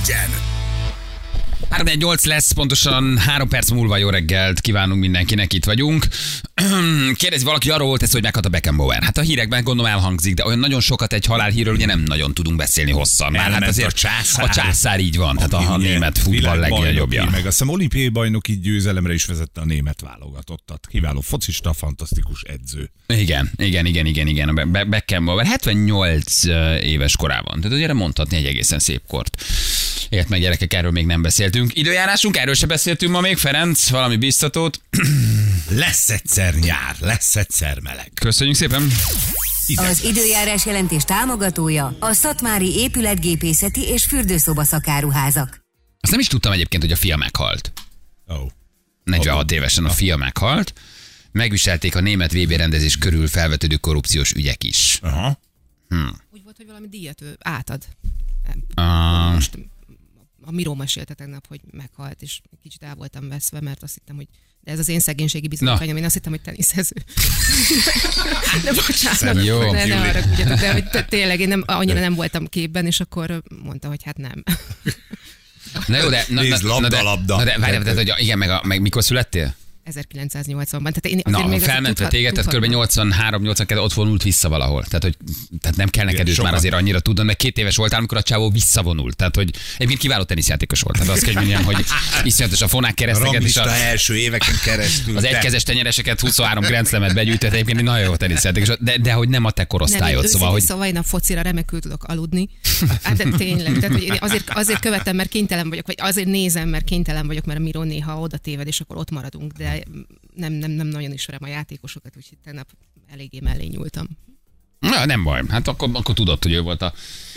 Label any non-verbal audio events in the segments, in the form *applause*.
egyen. 3-8 lesz, pontosan három perc múlva jó reggelt kívánunk mindenkinek, itt vagyunk. *clears throat* Kérdezi valaki, arról volt ez, hogy meghalt a Beckenbauer. Hát a hírekben gondolom elhangzik, de olyan nagyon sokat egy halálhírről ugye nem nagyon tudunk beszélni hosszan. Már hát azért a császár. a császár így van, tehát a, a német futball legnagyobbja. Meg azt hiszem olimpiai bajnoki győzelemre is vezette a német válogatottat. Kiváló focista, fantasztikus edző. Igen, igen, igen, igen, igen. A Be- Be- Beckenbauer 78 éves korában. Tehát ugye mondhatni egy egészen szép kort. Ért meg gyerekek, erről még nem beszéltünk. Időjárásunk, erről se beszéltünk ma még. Ferenc, valami biztatót. *clears throat* Lesz egyszer nyár, lesz egyszer meleg. Köszönjük szépen. Ide. Az időjárás jelentés támogatója a Szatmári épületgépészeti és fürdőszoba szakáruházak. Azt nem is tudtam egyébként, hogy a fia meghalt. Oh. 46 évesen a fia meghalt. Megviselték a német VB rendezés körül felvetődő korrupciós ügyek is. Aha. Úgy volt, hogy valami díjat ő átad. Nem. Ah. Most a Miró mesélte tegnap, hogy meghalt, és kicsit el voltam veszve, mert azt hittem, hogy de ez az én szegénységi bizonyítványom, én azt hittem, hogy teniszező. *laughs* de bocsánat, Jó. ne, ne arra tudjátok, de hogy tényleg én nem, annyira nem voltam képben, és akkor mondta, hogy hát nem. Na jó, de... Na, Nézd, na, labda, na, de, labda. Na de, várj, tehát, hogy igen, meg, a, meg mikor születtél? 1980-ban. Tehát én Na, még felmentve téged, tehát kb. tudhatnám. 83 82 ott vonult vissza valahol. Tehát, hogy, tehát nem kell neked őt már azért annyira tudnod, mert két éves voltál, amikor a csávó visszavonult. Tehát, hogy egyébként kiváló teniszjátékos volt. Tehát azt kell, hogy mondjam, hogy *laughs* iszonyatos a fonák kereszteket és a, első éveken keresztül. az egykezes tenyereseket 23 grenzlemet begyűjtett, egyébként egy nagyon jó teniszjátékos, de, de hogy nem a te Nem, korosztályod, én szóval, hogy szóval én a focira remekül tudok aludni. Hát de tényleg, tehát hogy én azért, azért követem, mert kénytelen vagyok, vagy azért nézem, mert kénytelen vagyok, mert a Miró néha oda téved, és akkor ott maradunk, de nem, nem, nem nagyon ismerem a játékosokat, úgyhogy tegnap eléggé mellé nyúltam. Na, nem baj. Hát akkor, akkor tudod, hogy ő volt a,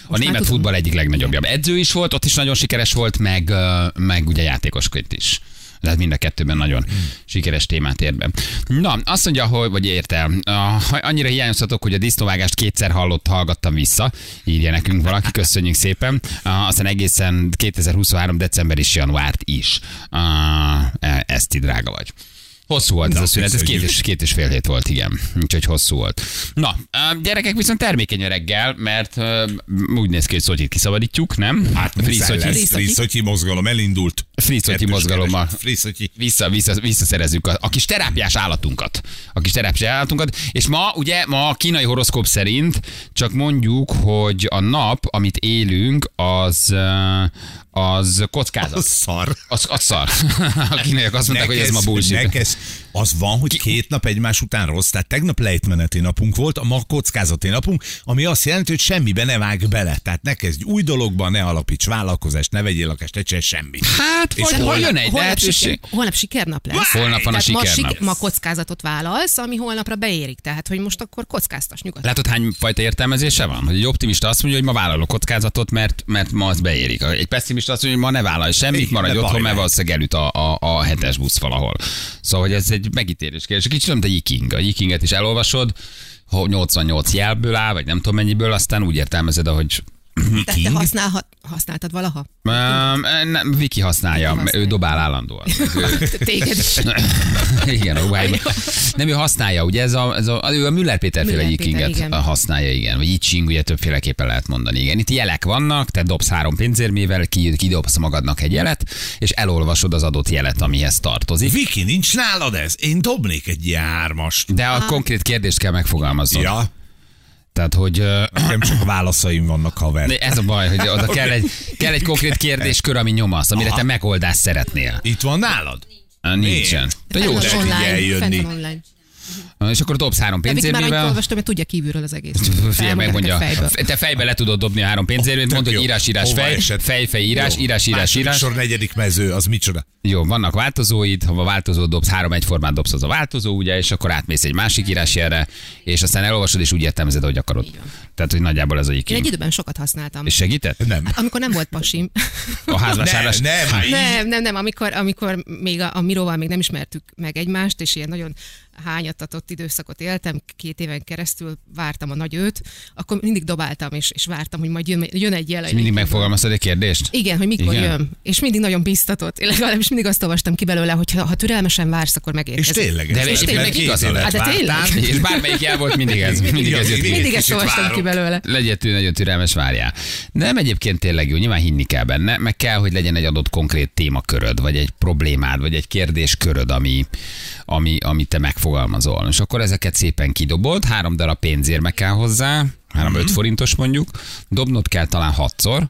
a már német futball egyik legnagyobbja. Edző is volt, ott is nagyon sikeres volt, meg, meg ugye játékosként is. Tehát mind a kettőben nagyon sikeres témát ér be. Na, azt mondja, hogy, vagy érte, annyira hiányozhatok, hogy a disznóvágást kétszer hallott, hallgattam vissza, írja nekünk valaki, köszönjük szépen. Aztán egészen 2023. december és januárt is. Uh, Eszti, drága vagy. Hosszú volt ez a szünet, ez két és, két és fél hét volt, igen. Úgyhogy hosszú volt. Na, gyerekek viszont termékeny a reggel, mert úgy néz ki, hogy Szotyit kiszabadítjuk, nem? Hát Free muszáj Szotyi. lesz. Free Szotyi mozgalom elindult. Free Szotyi Kettős mozgalommal. keres. Free Szotyi. Vissza, vissza, visszaszerezzük a, a kis terápiás állatunkat. A kis terápiás állatunkat. És ma, ugye, ma a kínai horoszkóp szerint csak mondjuk, hogy a nap, amit élünk, az, az kockázat. Az szar. Az, az szar. *laughs* A kínaiak azt mondták, hogy ez ma bullshit. Nekez, az van, hogy két nap egymás után rossz. Tehát tegnap lejtmeneti napunk volt, a ma kockázati napunk, ami azt jelenti, hogy semmibe ne vág bele. Tehát ne kezdj új dologba, ne alapíts vállalkozást, ne vegyél lakást, ne csinálj semmit. Hát, És vagy holnap- jön egy holnap, lehetőség. siker, holnap sikernap lesz. Holnap van a Tehát ma, sikernap. ma kockázatot vállalsz, ami holnapra beérik. Tehát, hogy most akkor kockáztas nyugodtan. Látod, hány fajta értelmezése van? Hogy egy optimista azt mondja, hogy ma vállalok kockázatot, mert, mert ma az beérik. Egy pessimista azt mondja, hogy ma ne vállalj semmit, maradj otthon, mert valószínűleg elüt a, a, hetes busz valahol. Szóval, hogy ez egy megítélés kérdés. Kicsit nem, te Yiking. A Yikinget is elolvasod, hogy 88 jelből áll, vagy nem tudom mennyiből, aztán úgy értelmezed, ahogy Te, te használhat, használtad valaha? Um, nem, Viki használja, Viki használja. ő dobál állandóan. *laughs* Ő- Téged is. *laughs* igen, a. Nem, ő használja, ugye ez a, ez a, ő a Müller Péter féle igen. használja, igen. Vagy Yiching, ugye többféleképpen lehet mondani, igen. Itt jelek vannak, te dobsz három pénzérmével, ki- kidobsz magadnak egy jelet, és elolvasod az adott jelet, amihez tartozik. Viki, nincs nálad ez? Én dobnék egy hármast. De a konkrét kérdést kell megfogalmaznod. Ja, Tehát, hogy ö, nekem csak válaszaim vannak, haver. ez a baj, hogy oda kell egy, kell egy konkrét kérdéskör, ami nyomasz, amire Aha. te megoldást szeretnél. Itt van nálad? Nincsen. De jó, de online. jönni. Fenn van online. És akkor dobsz három De Viki már pénzérmével. olvastam, hogy tudja kívülről az egész. Figyelj, megmondja, te fejbe le tudod dobni a három pénzérmét, mondd, hogy írás, írás, fej, fej, fej, írás, írás, írás, írás. sor, negyedik mező, az micsoda? Jó, vannak változóid, ha a változót dobsz, három egyformát dobsz, az a változó, ugye, és akkor átmész egy másik írásjelre, és aztán elolvasod, és úgy értelmezed, hogy akarod. Tehát, hogy nagyjából ez a Én egy időben sokat használtam. És segített? Nem. Amikor nem volt pasim. *laughs* A házvásárlás? Nem, hát Nem, nem, nem, amikor, amikor még a, a Miróval még nem ismertük meg egymást, és ilyen nagyon hányatatott időszakot éltem, két éven keresztül vártam a nagy őt, akkor mindig dobáltam, és, és vártam, hogy majd jön, jön egy jel. És mindig megfogalmaztad egy kérdést? Igen, hogy mikor Igen. Jön. És mindig nagyon biztatott. Én legalábbis mindig azt olvastam ki belőle, hogy ha, ha türelmesen vársz, akkor És megérkezik. tényleg. De és lett, tényleg évet lett. Hát de tényleg. *laughs* És bármelyik jel volt, mindig ez. Mindig ez jött. Mindig ezt olvastam ki belőle. Legyen tű, nagyon türelmes, várjál. De nem egyébként tényleg jó, nyilván hinni kell benne, meg kell, hogy legyen egy adott konkrét témaköröd, vagy egy problémád, vagy egy kérdésköröd, ami, ami, ami te megfogalmazol. És akkor ezeket szépen kidobod, három darab pénzérme kell hozzá, három öt forintos mondjuk, dobnod kell talán hatszor,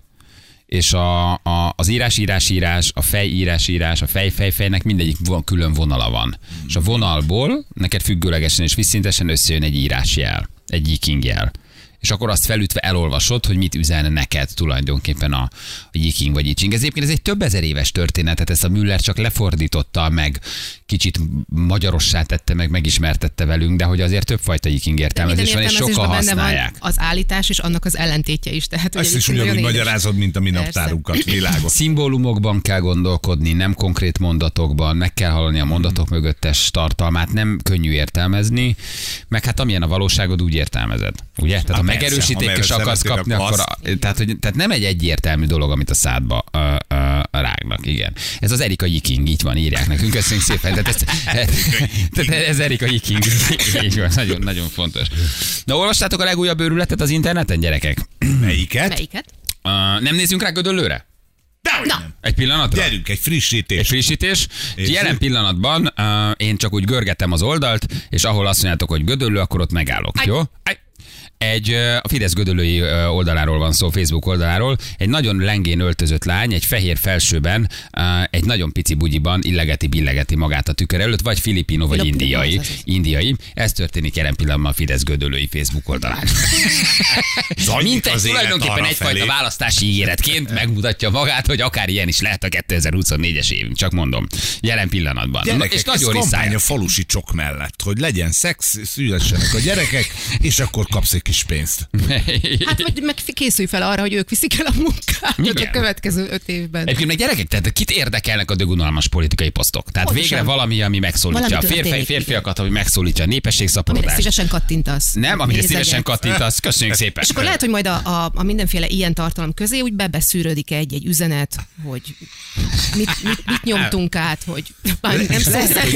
és a, a, az írás, írás, írás, a fej, írás, írás, a fej, fej, fejnek mindegyik von, külön vonala van. És a vonalból neked függőlegesen és visszintesen összejön egy írásjel, egy yiking jel. És akkor azt felütve elolvasod, hogy mit üzen neked tulajdonképpen a, a yiking vagy yiching. Ez egyébként ez egy több ezer éves történet, tehát ezt a Müller csak lefordította meg, kicsit magyarossá tette meg, megismertette velünk, de hogy azért többfajta yiking értelmezés van, és benne használják. van az állítás és annak az ellentétje is. Tehát, Ezt is ugyanúgy magyarázod, mint a mi naptárunkat, világos. *clears throat* Szimbólumokban kell gondolkodni, nem konkrét mondatokban, meg kell hallani a mondatok mögöttes tartalmát, nem könnyű értelmezni, meg hát amilyen a valóságod, úgy értelmezed. Ugye? Tehát persze, megerősíték és akarsz kapni, akkor akkor a, tehát, hogy, tehát nem egy egyértelmű dolog, amit a szádba ö, ö, rágnak, igen. Ez az Erika Yiking, így van, írják nekünk, köszönjük szépen. Tehát ez, tehát ez Erika Yiking, így van, nagyon, nagyon fontos. Na, olvastátok a legújabb őrületet az interneten, gyerekek? Melyiket? Melyiket? Uh, nem nézzünk rá Gödöllőre? Dehogy Na. nem. Egy pillanatra? Gyerünk, egy frissítés. Egy frissítés. És Jelen pillanatban uh, én csak úgy görgetem az oldalt, és ahol azt mondjátok, hogy gödöllő, akkor ott megállok, Aj. jó? Aj. Egy, a Fidesz gödöllői ö, oldaláról van szó, Facebook oldaláról. Egy nagyon lengén öltözött lány, egy fehér felsőben, egy nagyon pici bugyiban illegeti, billegeti magát a tükör előtt, vagy filipino, vagy Filipino, indiai. az az. indiai. Ez történik jelen pillanatban a Fidesz gödöllői Facebook oldalán. *laughs* Zajlik Mint egy az élet tulajdonképpen arra egyfajta felé. választási ígéretként megmutatja magát, hogy akár ilyen is lehet a 2024-es évünk, csak mondom. Jelen pillanatban. Na, Gyerekek, és ez nagyon kampány riszály. a falusi csok mellett, hogy legyen szex, szülessenek a gyerekek, és akkor kapsz egy kis pénzt. *laughs* Hát vagy meg készülj fel arra, hogy ők viszik el a munkát Igen. a következő öt évben. Egyébként meg gyerekek, tehát kit érdekelnek a dögunalmas politikai posztok? Tehát Pontosan. végre valami, ami megszólítja Valami a férfi, történik, férfiakat, ami megszólítja a Amire népességszaporodást. szívesen kattintasz. Nem, amire Nézegetsz. szívesen kattintasz. Köszönjük szépen. És akkor lehet, hogy majd a, a, a mindenféle ilyen tartalom közé úgy bebeszűrődik egy-egy üzenet, hogy mit, mit, mit nyomtunk át, hogy már nem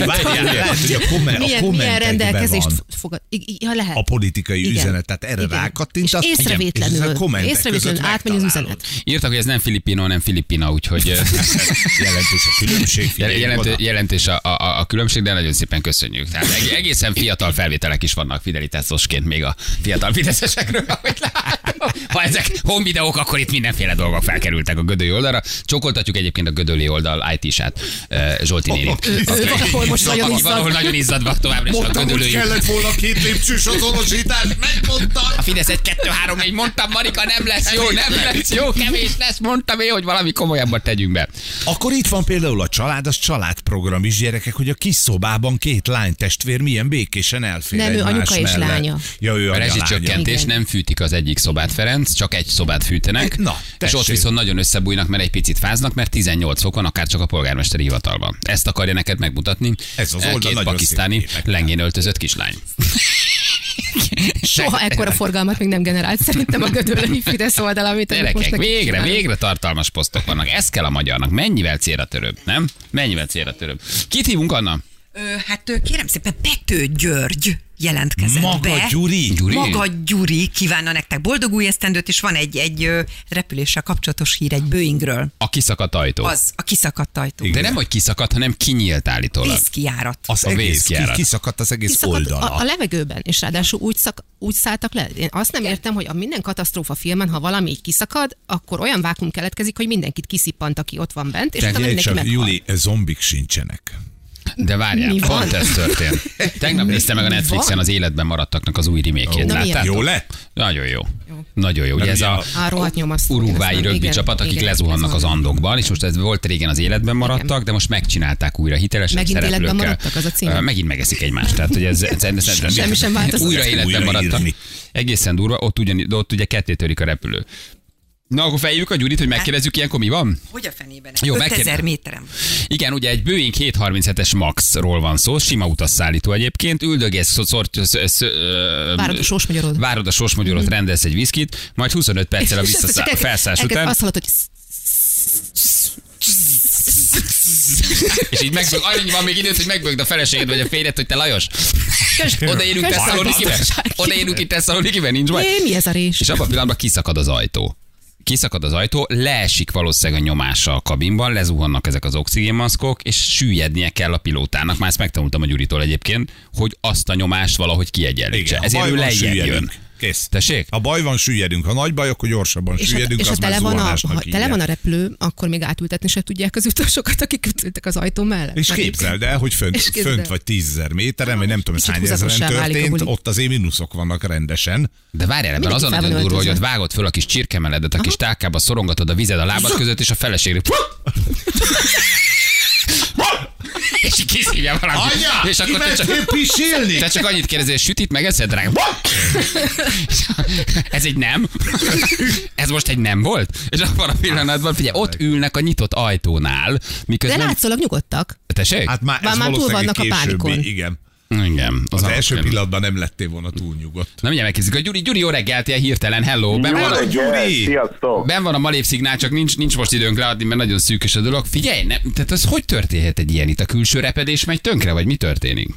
várjál, lehet, hogy a, komment, a milyen, milyen kommentekben rendelkezést van fogad. Ja, lehet. a politikai Igen. üzenet, tehát erre Igen. rákattintasz. És észrevétlenül, és ez a kommentek észrevétlenül között átmegy az üzenet. Írtak, hogy ez nem filipino, nem filipina, úgyhogy *laughs* Jelentős a különbség. *laughs* jelentő, jelentős a, a, a különbség, de nagyon szépen köszönjük. Tehát eg- egészen fiatal felvételek is vannak fidelitásosként még a fiatal fideszesekről, *laughs* ahogy látom. Ha ezek home videók, akkor itt mindenféle dolgok felkerültek a Gödöli oldalra. Csokoltatjuk egyébként a Gödöli oldal IT-sát Zsolti nénit. Valahol most nagyon Aki valahol nagyon izzadva továbbra is a Gödöllői kellett volna két lépcsős azonosítás, megmondtam. a Fidesz egy 2 3 4 mondtam, Marika, nem lesz jó, nem lesz jó, kevés lesz, mondtam én, hogy valami komolyabbat tegyünk be. Akkor itt van például a család, az családprogram is, gyerekek, hogy a kis szobában két lány testvér milyen békésen elfér Nem, ő anyuka és mellett. lánya. Ja, ő A rezsicsökkentés nem fűtik az egyik szobát, Ferenc, csak egy szobát fűtenek. Na, és tessék. ott viszont nagyon összebújnak, mert egy picit fáznak, mert 18 fokon, akár csak a polgármesteri hivatalban. Ezt akarja neked megmutatni. Ez az oldal Két pakisztáni lengén öltözött kislány. *laughs* Soha ekkora forgalmat még nem generált szerintem a gödöllői Fidesz oldal, amit most Gyerekek, neki végre, csinálunk. végre tartalmas posztok vannak. Ez kell a magyarnak. Mennyivel célra törőbb, nem? Mennyivel célra törőbb. Kit hívunk, Anna? Ö, hát kérem szépen, Pető György jelentkezett Maga be. Gyuri. Gyuri? Maga Gyuri kívánna nektek boldog új esztendőt, és van egy, egy repüléssel kapcsolatos hír egy Boeingről. A kiszakadt ajtó. Az a kiszakadt ajtó. De nem, hogy kiszakadt, hanem kinyílt állítólag. Vízkijárat. Az A egész, ki, vészkijárat. kiszakadt az egész Kiszakadt oldala. a, a levegőben, és ráadásul úgy, szak, úgy szálltak le. Én azt nem értem, hogy a minden katasztrófa filmen, ha valami így kiszakad, akkor olyan vákum keletkezik, hogy mindenkit kiszippant, aki ott van bent, és utána mindenki csak, meghal. Juli, e zombik sincsenek. De várjál, Mi van? pont ez történt. Tegnap néztem meg a Netflixen van? az életben maradtaknak az új remékjét. Láttátok? Jó lett? Nagyon jó. Nagyon jó. Ugye ez a a- urugvái rögbi igen, csapat, akik igen, lezuhannak az andokban, és most ez volt régen az életben maradtak, de most megcsinálták újra hitelesen Megint életben maradtak, az a címe? Ö, Megint megeszik egymást. Tehát, hogy ez, ez, ez, ez Semmi sem változott. Újra életben maradtak. Egészen durva, ott, ugyan, ott ugye ketté törik a repülő. Na, akkor fejjük a Gyurit, hogy megkérdezzük ilyenkor mi van? Hogy a fenében? Jó, 5000 megkérdez- méteren. Igen, ugye egy Boeing 737-es Maxról van szó, sima utasszállító egyébként, üldögész, szor, szor, szor, szor, Várod a sósmagyarót. Várod a sósmagyarót, rendelsz egy viszkit, majd 25 perccel a visszaszáll, felszállás után, Azt hallod, hogy és így megbög, annyi van még időt, hogy megbögd a feleséged vagy a férjed, hogy te Lajos. Odaérünk. Tesszalonikiben. Odaérünk itt Tesszalonikiben, nincs baj. "Jé, mi ez a rés? És abban a pillanatban kiszakad az ajtó. Kiszakad az ajtó, leesik valószínűleg a nyomása a kabinban, lezuhannak ezek az oxigénmaszkok, és süllyednie kell a pilótának. Már ezt megtanultam a Gyuritól egyébként, hogy azt a nyomást valahogy kiegyenlítse. Ezért ő lejjebb jön. Kész. Tessék? Ha baj van, süllyedünk. Ha nagy baj, akkor gyorsabban És ha, süllyedünk, és ha az már tele, van a, ha tele van a repülő, akkor még átültetni se tudják az utasokat, akik ültek az ajtó mellett. És képzeld el, hogy fönt, fönt vagy tízezer méteren, vagy nem tudom, hány ezeren történt, ott azért mínuszok vannak rendesen. De várjál, ebben az a nagyon durva, hogy ott vágod föl a kis csirkemeledet, a kis tálkába szorongatod a vized a lábad között, és a feleségre... *laughs* és így kiszívja valami. és akkor te csak, pisilni? te csak annyit kérdezel, hogy sütit megeszed, drága? Ez egy nem? Ez most egy nem volt? És abban a pillanatban, figyelj, ott ülnek a nyitott ajtónál, De miközben... látszólag nyugodtak. Tessék? Hát már, Már- ez már túl vannak a pánikon. Igen. Igen. Az, alap- első pillanatban nem lettél volna túl nyugodt. Na mindjárt megkezdjük. A Gyuri, Gyuri, jó reggelt, ilyen hirtelen, hello. Ben van, Hello, a, Gyuri! Sziasztok! ben van a malép szignál, csak nincs, nincs most időnk leadni, mert nagyon szűkös a dolog. Figyelj, ne, tehát az hogy történhet egy ilyen itt? A külső repedés megy tönkre, vagy mi történik?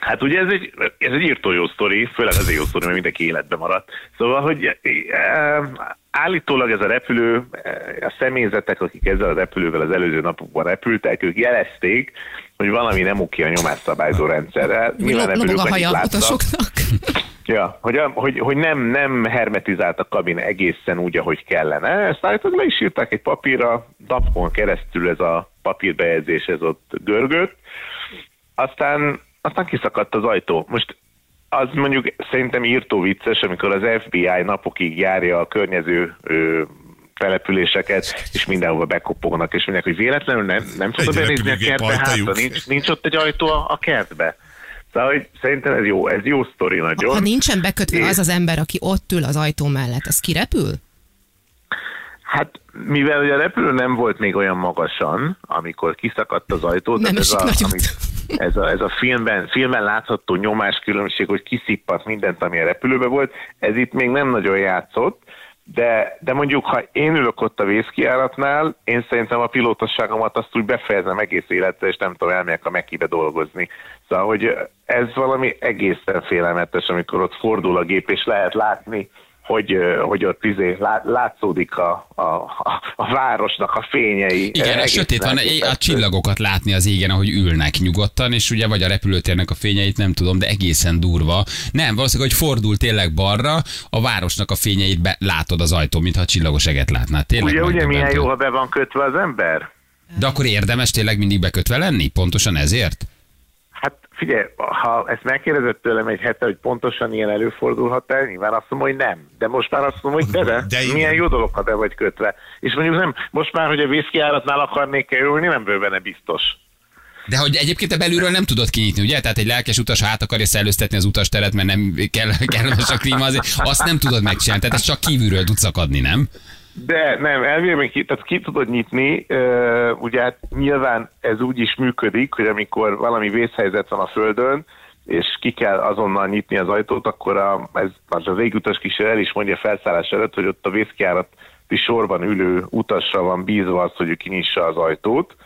Hát ugye ez egy, ez egy írtó jó sztori, főleg azért jó sztori, mert mindenki életben maradt. Szóval, hogy e, állítólag ez a repülő, e, a személyzetek, akik ezzel a repülővel az előző napokban repültek, ők jelezték, hogy valami nem oké a nyomásszabályzó rendszerrel. Nyilván ebből a haja a utasoknak. *laughs* Ja, hogy, hogy, hogy nem, nem hermetizált a kabin egészen úgy, ahogy kellene. Ezt állítólag le is írták egy papírra, napon keresztül ez a papírbejegyzés, ez ott görgött. Aztán, aztán kiszakadt az ajtó. Most az mondjuk szerintem írtó vicces, amikor az FBI napokig járja a környező ö, településeket, és mindenhova bekopognak, és mondják, hogy véletlenül nem, nem tudod benézni a kertbe hátra, nincs, nincs ott egy ajtó a, a kertbe. Szóval, hogy szerintem ez jó, ez jó sztori nagyon. Ha nincsen bekötve És- az az ember, aki ott ül az ajtó mellett, az kirepül? Hát, mivel ugye a repülő nem volt még olyan magasan, amikor kiszakadt az ajtó, Nem ez a, amit, *laughs* ez a, ez a filmben, filmben látható nyomáskülönbség, hogy kiszippat mindent, ami a repülőben volt, ez itt még nem nagyon játszott, de, de mondjuk, ha én ülök ott a vészkiáratnál, én szerintem a pilótosságomat azt úgy befejezem egész életre, és nem tudom, elmegyek a Mekibe dolgozni. Szóval, hogy ez valami egészen félelmetes, amikor ott fordul a gép, és lehet látni, hogy, hogy ott izé, lá- látszódik a, a, a, városnak a fényei. Igen, Egészen sötét van, a csillagokat látni az égen, ahogy ülnek nyugodtan, és ugye vagy a repülőtérnek a fényeit nem tudom, de egészen durva. Nem, valószínűleg, hogy fordul tényleg balra, a városnak a fényeit be, látod az ajtó, mintha a csillagos eget látnál. Tényleg Ugye, ugye milyen jó, ha be van kötve az ember? De akkor érdemes tényleg mindig bekötve lenni? Pontosan ezért? Figyelj, ha ezt megkérdezett tőlem egy hete, hogy pontosan ilyen előfordulhat el, nyilván azt mondom, hogy nem. De most már azt mondom, hogy de, de, De milyen jó dolog, ha be vagy kötve. És mondjuk nem, most már, hogy a vészkiáratnál akarnék ülni, nem ből benne biztos. De hogy egyébként te belülről nem tudod kinyitni, ugye? Tehát egy lelkes utas, ha át akarja szellőztetni az utasteret, mert nem kell, *laughs* kellemes a klíma, azért, azt nem tudod megcsinálni. Tehát ez csak kívülről tud szakadni, nem? De nem, elvileg ki, tehát ki tudod nyitni, ugye hát nyilván ez úgy is működik, hogy amikor valami vészhelyzet van a földön, és ki kell azonnal nyitni az ajtót, akkor a, ez, az az égutas kísérő el is mondja felszállás előtt, hogy ott a vészkiárati sorban ülő utasra van bízva az, hogy ő kinyissa az ajtót.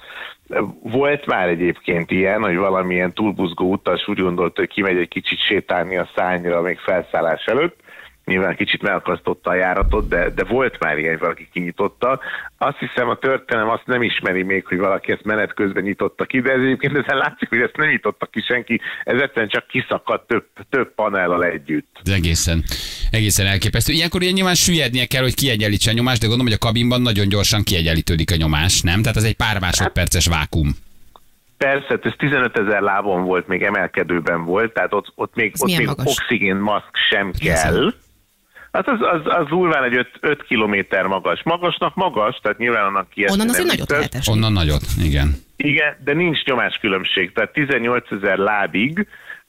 Volt már egyébként ilyen, hogy valamilyen túlbuzgó utas úgy gondolta, hogy kimegy egy kicsit sétálni a szányra még felszállás előtt, nyilván kicsit megakasztotta a járatot, de, de volt már ilyen, valaki kinyitotta. Azt hiszem a történelem azt nem ismeri még, hogy valaki ezt menet közben nyitotta ki, de ez egyébként ezen látszik, hogy ezt nem nyitotta ki senki, ez egyszerűen csak kiszakadt több, több panellal együtt. Ez egészen, egészen elképesztő. Ilyenkor ugye nyilván süllyednie kell, hogy kiegyenlítse a nyomást, de gondolom, hogy a kabinban nagyon gyorsan kiegyenlítődik a nyomás, nem? Tehát ez egy pár másodperces vákum. Persze, ez 15 ezer lábon volt, még emelkedőben volt, tehát ott, ott még, ott milyen még magas? oxigénmaszk sem kell. Hát az, az, az durván egy 5 kilométer magas. Magasnak magas, tehát nyilván annak kiesni Onnan azért nagyot lehet esni. Onnan nagyot, igen. Igen, de nincs nyomáskülönbség. Tehát 18 ezer lábig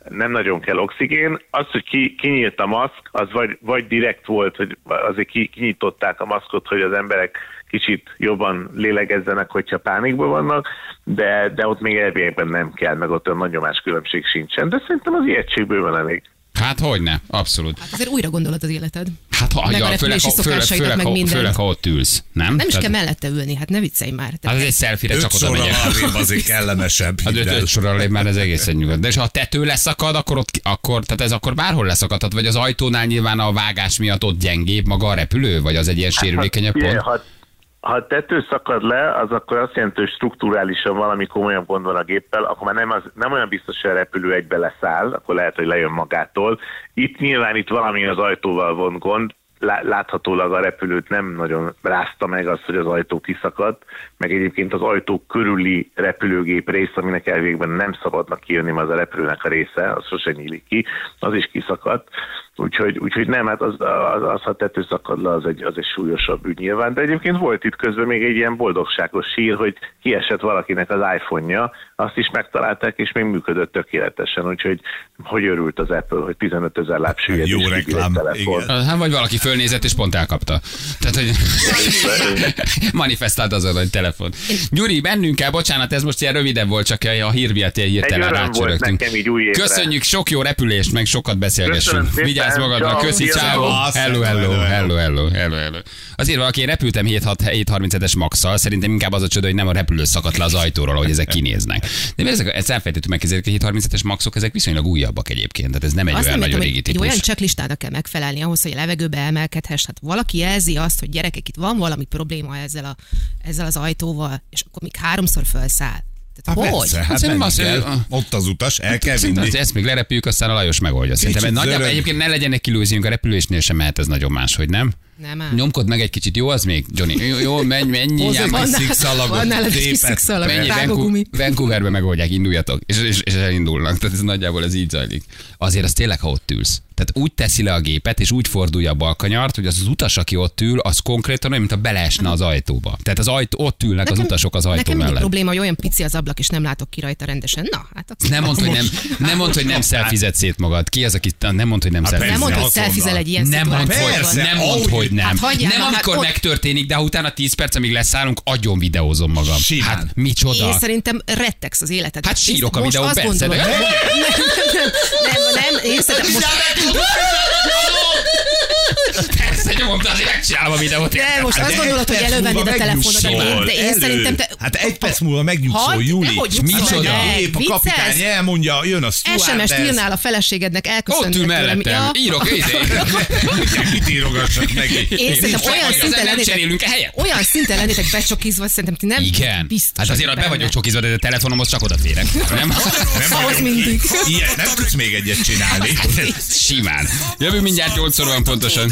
nem nagyon kell oxigén. Az, hogy ki, kinyílt a maszk, az vagy, vagy direkt volt, hogy azért ki, kinyitották a maszkot, hogy az emberek kicsit jobban lélegezzenek, hogyha pánikban vannak, de, de ott még elvégben nem kell, meg ott olyan nagy nyomás különbség sincsen, de szerintem az ijegység bőven elég. Hát hogyne, abszolút. Hát azért újra gondolod az életed. Hát ha, Meg a ja, főleg, repülési ha, főleg, főleg, meg ha, főleg, ha ott ülsz, nem? Nem is Tehát- kell mellette ülni, hát ne viccelj már. Hát Tehát ez egy selfie-re Öt csak oda megyek. azért kellemesebb. Hidd öt, öt sorral lép már ez egészen nyugodt. De és ha a tető leszakad, akkor, ott, akkor, tehát ez akkor bárhol leszakadhat, vagy az ajtónál nyilván a vágás miatt ott gyengébb maga a repülő, vagy az egy ilyen sérülékenyebb Figyelj, pont? Ha, ha a tető szakad le, az akkor azt jelenti, hogy strukturálisan valami komolyabb gond van a géppel, akkor már nem, az, nem olyan biztos, hogy a repülő egybe leszáll, akkor lehet, hogy lejön magától. Itt nyilván itt valami az ajtóval van gond, Lá- láthatólag a repülőt nem nagyon rázta meg az, hogy az ajtó kiszakadt, meg egyébként az ajtó körüli repülőgép rész, aminek elvégben nem szabadnak kijönni, az a repülőnek a része, az sose nyílik ki, az is kiszakadt. Úgyhogy, úgyhogy nem, hát az, az, az, ha tető szakad le, az egy, az egy súlyosabb ügy nyilván. De egyébként volt itt közben még egy ilyen boldogságos sír, hogy kiesett valakinek az iPhone-ja, azt is megtalálták, és még működött tökéletesen. Úgyhogy hogy örült az Apple, hogy 15 ezer lábsüllyed Jó reklám, igen. Hát vagy valaki fölnézett és pont elkapta. Tehát, hogy *laughs* manifestált azon, hogy telefon. Gyuri, bennünk kell, bocsánat, ez most ilyen rövidebb volt, csak a hír miatt ilyen hirtelen. Köszönjük, sok jó repülést, meg sokat beszélgessünk. Köszönöm Vigyázz magadra, köszi, ciao. Hello, hello, Hello, hello, hello, hello. Azért valaki, én repültem 737-es maxszal, szerintem inkább az a csoda, hogy nem a repülő szakadt le az ajtóról, hogy ezek kinéznek. De miért ezek, ezt elfelejtettük meg, ezek a 737-es maxok, ezek viszonylag újabbak egyébként, tehát ez nem egy azt olyan nem nagyon régi egy olyan típus. checklistának kell megfelelni ahhoz, hogy a levegőbe emelkedhess. Hát valaki jelzi azt, hogy gyerekek, itt van valami probléma ezzel, a, ezzel az ajtóval, és akkor még háromszor felszáll. Tehát Hát hogy? persze, hát Szerintem azt, hogy- kell. Ott az utas, el kell vinni. ezt- ezt még lerepüljük, aztán a Lajos megoldja. Szerintem nagyjából egyébként ne legyenek kilőzünk a repülésnél sem mehet ez nagyon máshogy, nem? Nem áll. Nyomkod meg egy kicsit, jó az még, Johnny? Jó, jó menj, menj, Hozz egy menj, kis Van szikszalagot, van nálad egy kis szikszalag. Vancouver, Vancouverbe megoldják, induljatok, és, és, és elindulnak. Tehát ez nagyjából ez így zajlik. Azért az tényleg, ha ott ülsz. Tehát úgy teszi le a gépet, és úgy fordulja a balkanyart, hogy az, az utas, aki ott ül, az konkrétan olyan, mint a beleesne az ajtóba. Tehát az ajtó, ott ülnek az utasok az ajtó nekem mellett. probléma, hogy olyan pici az ablak, és nem látok ki rajta rendesen. Na, hát akkor Nem mondd, hogy nem, nem mondd, hogy nem szelfized szét magad. Ki az, aki nem mondd, hogy nem Hát szelfized. nem mondd, hogy szelfizel egy ilyen Nem szituációban. hogy, nem ahogy- hogy nem. Hát hagyjál nem hát amikor ott- megtörténik, de utána 10 perc, amíg leszállunk, agyon videózom magam. Simán. Hát micsoda. Én szerintem rettegsz az életed. Hát sírok a azt persze, nem, nem, nem, én szerintem most... Persze, nyomom, de azért megcsinálom a videót. De most Hát azt gondolod, hogy elővennéd a telefonodat, de én Elő. szerintem te... Hát egy perc múlva megnyugszol, Júli. Micsoda? Gép, a kapitány elmondja, jön a SMS-t stewardess. írnál a feleségednek, Ott elköszönnek ül mellettem, Ja. írok, izé. *laughs* Mit írogassak neki? Én szerintem És olyan szinten lennétek, helyet? olyan szinten lennétek becsokizva, szerintem ti nem Igen. Hát azért be vagyok csokizva, de a telefonomhoz csak odaférek. Nem? Nem Ahhoz mindig. Ilyen, nem tudsz még egyet csinálni. Simán. Jövő mindjárt 8 van pontosan.